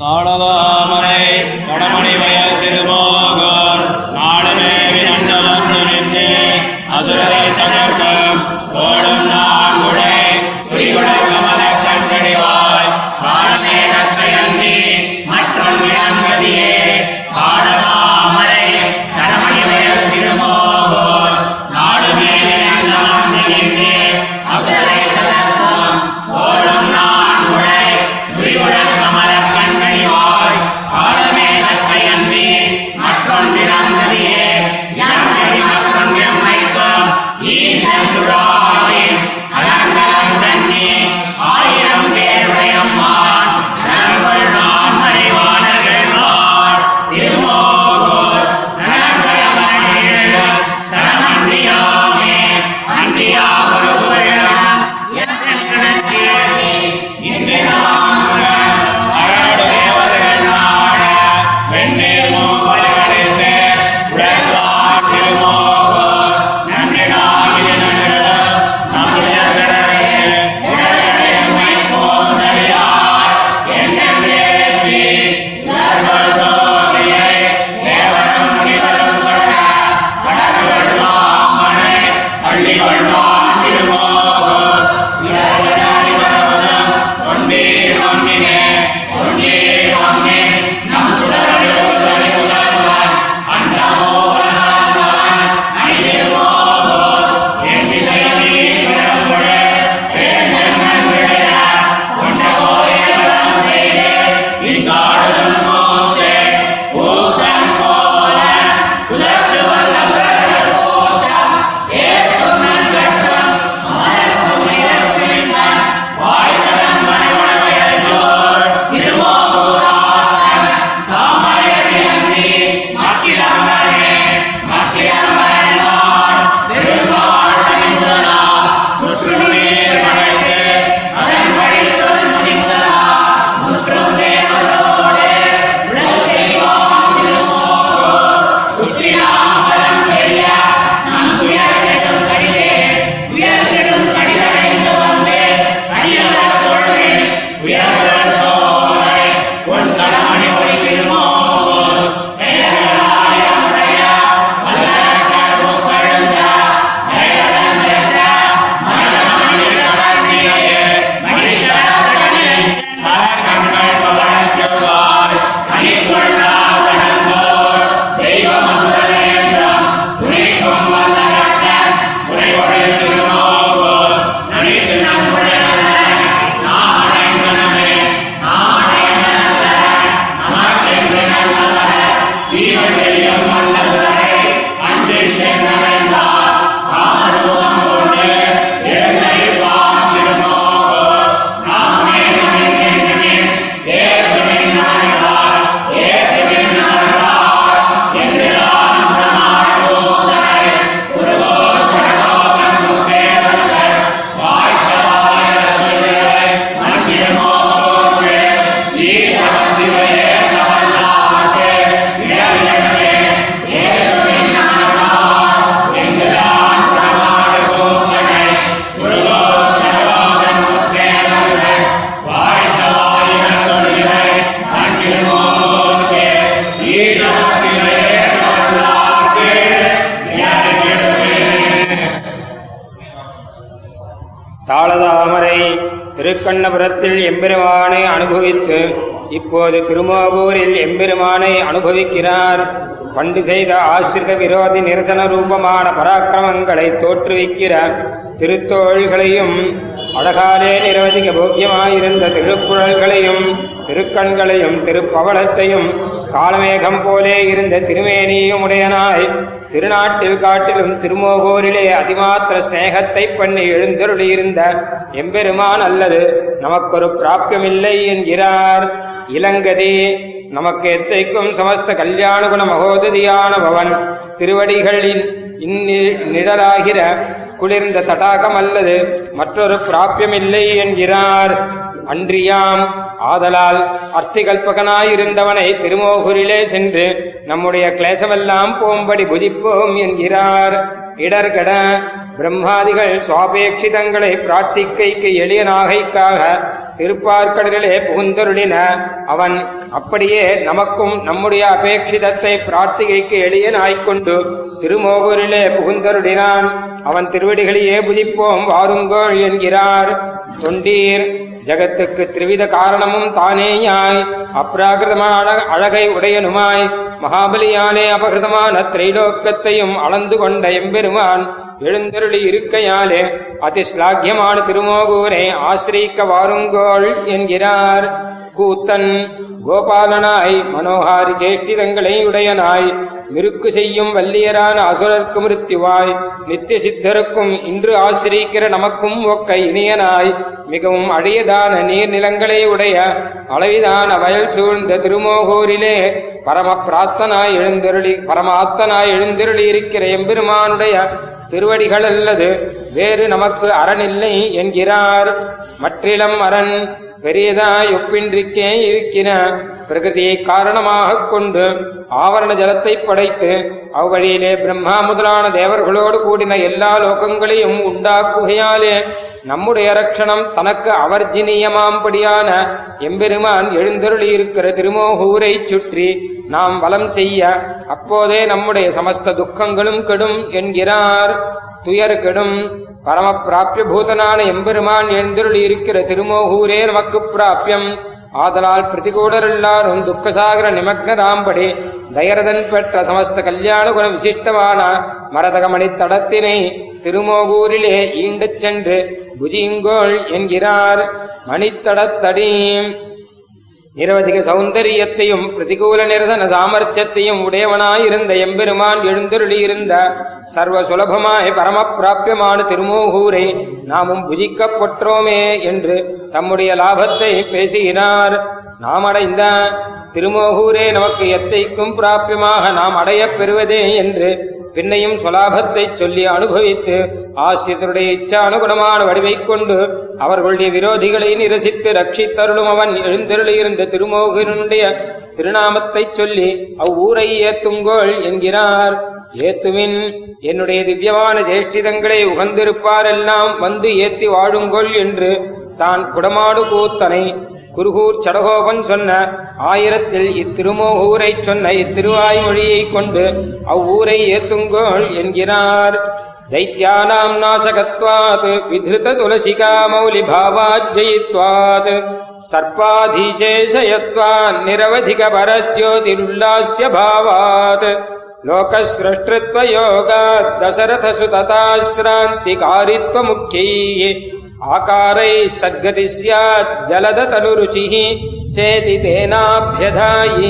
தாளதாமரை வடமணி வயல் திருமோ தாளதாமரை திருக்கண்ணபுரத்தில் எம்பெருமானை அனுபவித்து இப்போது திருமோகூரில் எம்பெருமானை அனுபவிக்கிறார். பண்டு செய்த ஆசிரித விரோதி நிரசன ரூபமான பராக்கிரமங்களை தோற்றுவிக்கிற திருத்தோள்களையும் அழகாலே நிரவதிக்க போக்கியமாயிருந்த திருக்குறள்களையும் திருக்கண்களையும் திருப்பவளத்தையும் காலமேகம் போலே இருந்த திருமேனியும் உடையனாய் திருநாட்டில் காட்டிலும் திருமோகோரிலே அதிமாத்திர ஸ்நேகத்தை பண்ணி எழுந்தருளியிருந்த எம்பெருமான் அல்லது நமக்கொரு பிராப்தியமில்லை என்கிறார். இளங்கதி நமக்கு எத்தைக்கும் சமஸ்த கல்யாண குண மகோததியான பவன் திருவடிகளின் நிழலாகிற குளிர்ந்த தடாகம் அல்லது மற்றொரு பிராப்பியமில்லை என்கிறார். அன்றியாம் ஆதலால் அர்த்திகல்பகனாயிருந்தவனை திருமோகுரிலே சென்று நம்முடைய கிளேசமெல்லாம் போம்படி புதிப்போம் என்கிறார். இடர்கட பிரம்மாதிகள் சுவாபேட்சிதங்களை பிரார்த்திக்கைக்கு எளிய நாகைக்காக திருப்பார்கடலிலே புகுந்தருளின அவன் அப்படியே நமக்கும் நம்முடைய அபேட்சிதத்தை பிரார்த்திகைக்கு எளிய நாய்க்கொண்டு திருமோகூரிலே புகுந்தருளினான். அவன் திருவடிகளையே புதிப்போம் வாருங்கோள் என்கிறார். தொண்டீர் ஜகத்துக்கு திரிவித காரணமும் தானேயாய். அப்ராகிருதமான அழகை உடையனுமாய். மகாபலியாலே அபகிருதமான திரைலோக்கத்தையும் அளந்து கொண்ட எம்பெருமான். எழுந்தருளி இருக்கையாலே அதிஸ்லாக்கியமான திருமோகூரை ஆசிரியிக்க வாருங்கோள் என்கிறார். கூத்தன் கோபாலனாய் மனோகாரி சேஷ்டிதங்களை உடையனாய் மிருக்கு செய்யும் வல்லியரான அசுரர்க்கு மிருத்யுவாய் நித்திய சித்தருக்கும் இன்று ஆசிரிக்கிற நமக்கும் ஒக்க இனியனாய். மிகவும் அழியதான நீர்நிலங்களை உடைய அளவிதான வயல் சூழ்ந்த திருமோகூரிலே பரம பிரார்த்தனாய் எழுந்தருளி பரமாத்தனாய் எழுந்தருளி இருக்கிற எம்பெருமானுடைய திருவடிகள் அல்லது வேறு நமக்கு அறனில்லை என்கிறார். மற்றிலம் அரண் பெரியதாய் ஒப்பின்றிக்கே இருக்கிற பிரகிருதியை காரணமாகக் கொண்டு ஆவரண ஜலத்தை படைத்து அவ்வழியிலே பிரம்மா முதலான தேவர்களோடு கூடின எல்லா லோகங்களையும் உண்டாக்குகையாலே நம்முடைய ரட்சணம் தனக்கு அவர்ஜினியமாம்படியான எம்பெருமான் எழுந்தருளி இருக்கிற திருமோகூரை சுற்றி நாம் வலம் செய்ய அப்போதே நம்முடைய சமஸ்த துக்கங்களும் கெடும் என்கிறார். துயர் கெடும். பரம பிராபிய பூதனான எம்பெருமான் எழுந்தருளி இருக்கிற திருமோகூரே நமக்கு பிராபியம் ஆதலால் பிரதிகூடர் எல்லாரும் துக்கசாகர நிமக்னராம்படி தயரதன் பெற்ற சமஸ்த கல்யாண குண விசிஷ்டமான மரதகமணி தடத்தினை திருமோகூரிலே ஈண்டுச் சென்று புஜிங்கோள் என்கிறார். மணித்தடத்தடீம். நிரவதிக சௌந்தரியத்தையும் பிரதிகூல நிரதன சாமர்த்தியத்தையும் உடையவனாயிருந்த எம்பெருமான் எழுந்தருளியிருந்த சர்வ சுலபமாய் பரம திருமூகூரை நாமும் புஜிக்கப்பட்டோமே என்று தம்முடைய லாபத்தை பேசுகிறார் நாம் அடைந்த திருமோகூரே நமக்கு எத்தைக்கும் பிராபியமாக நாம் அடையப் பெறுவதே என்று பின்னையும் சுலாபத்தை சொல்லி அனுபவித்து ஆசிரியருடைய இச்சானுகுணமான வடிவை கொண்டு அவர்களுடைய விரோதிகளை நிரசித்து ரட்சித்தருளும் அவன் எழுந்தருளியிருந்த திருமோகனுடைய திருநாமத்தைச் சொல்லி அவ்வூரை ஏத்துங்கோள் என்கிறார். ஏத்துமின் என்னுடைய திவ்யமான ஜேஷ்டிதங்களை உகந்திருப்பாரெல்லாம் வந்து ஏத்தி வாழுங்கொள் என்று தான் குடமாடு கூத்தனை குருகூர் சடகோபன் சொன்ன ஆயிரத்தில் இத்திருமோகூரை சொன்ன இத்திருவாய்மொழியைக் கொண்டு அவ்வூரை ஏத்துங்கோள் என்கிறார் दैत्यानाम् नाशकत्वात् विधृततुलसिकामौलिभावाज्जयित्वात् सर्पाधीशेषयत्वान् निरवधिकपरज्योतिरुल्लास्य भावात् लोकस्रष्टृत्वयोगात् दशरथसुतताश्रान्तिकारित्वमुख्यैः आकारैः सद्गति स्यात् जलदतनुरुचिः चेति तेनाभ्यधायि।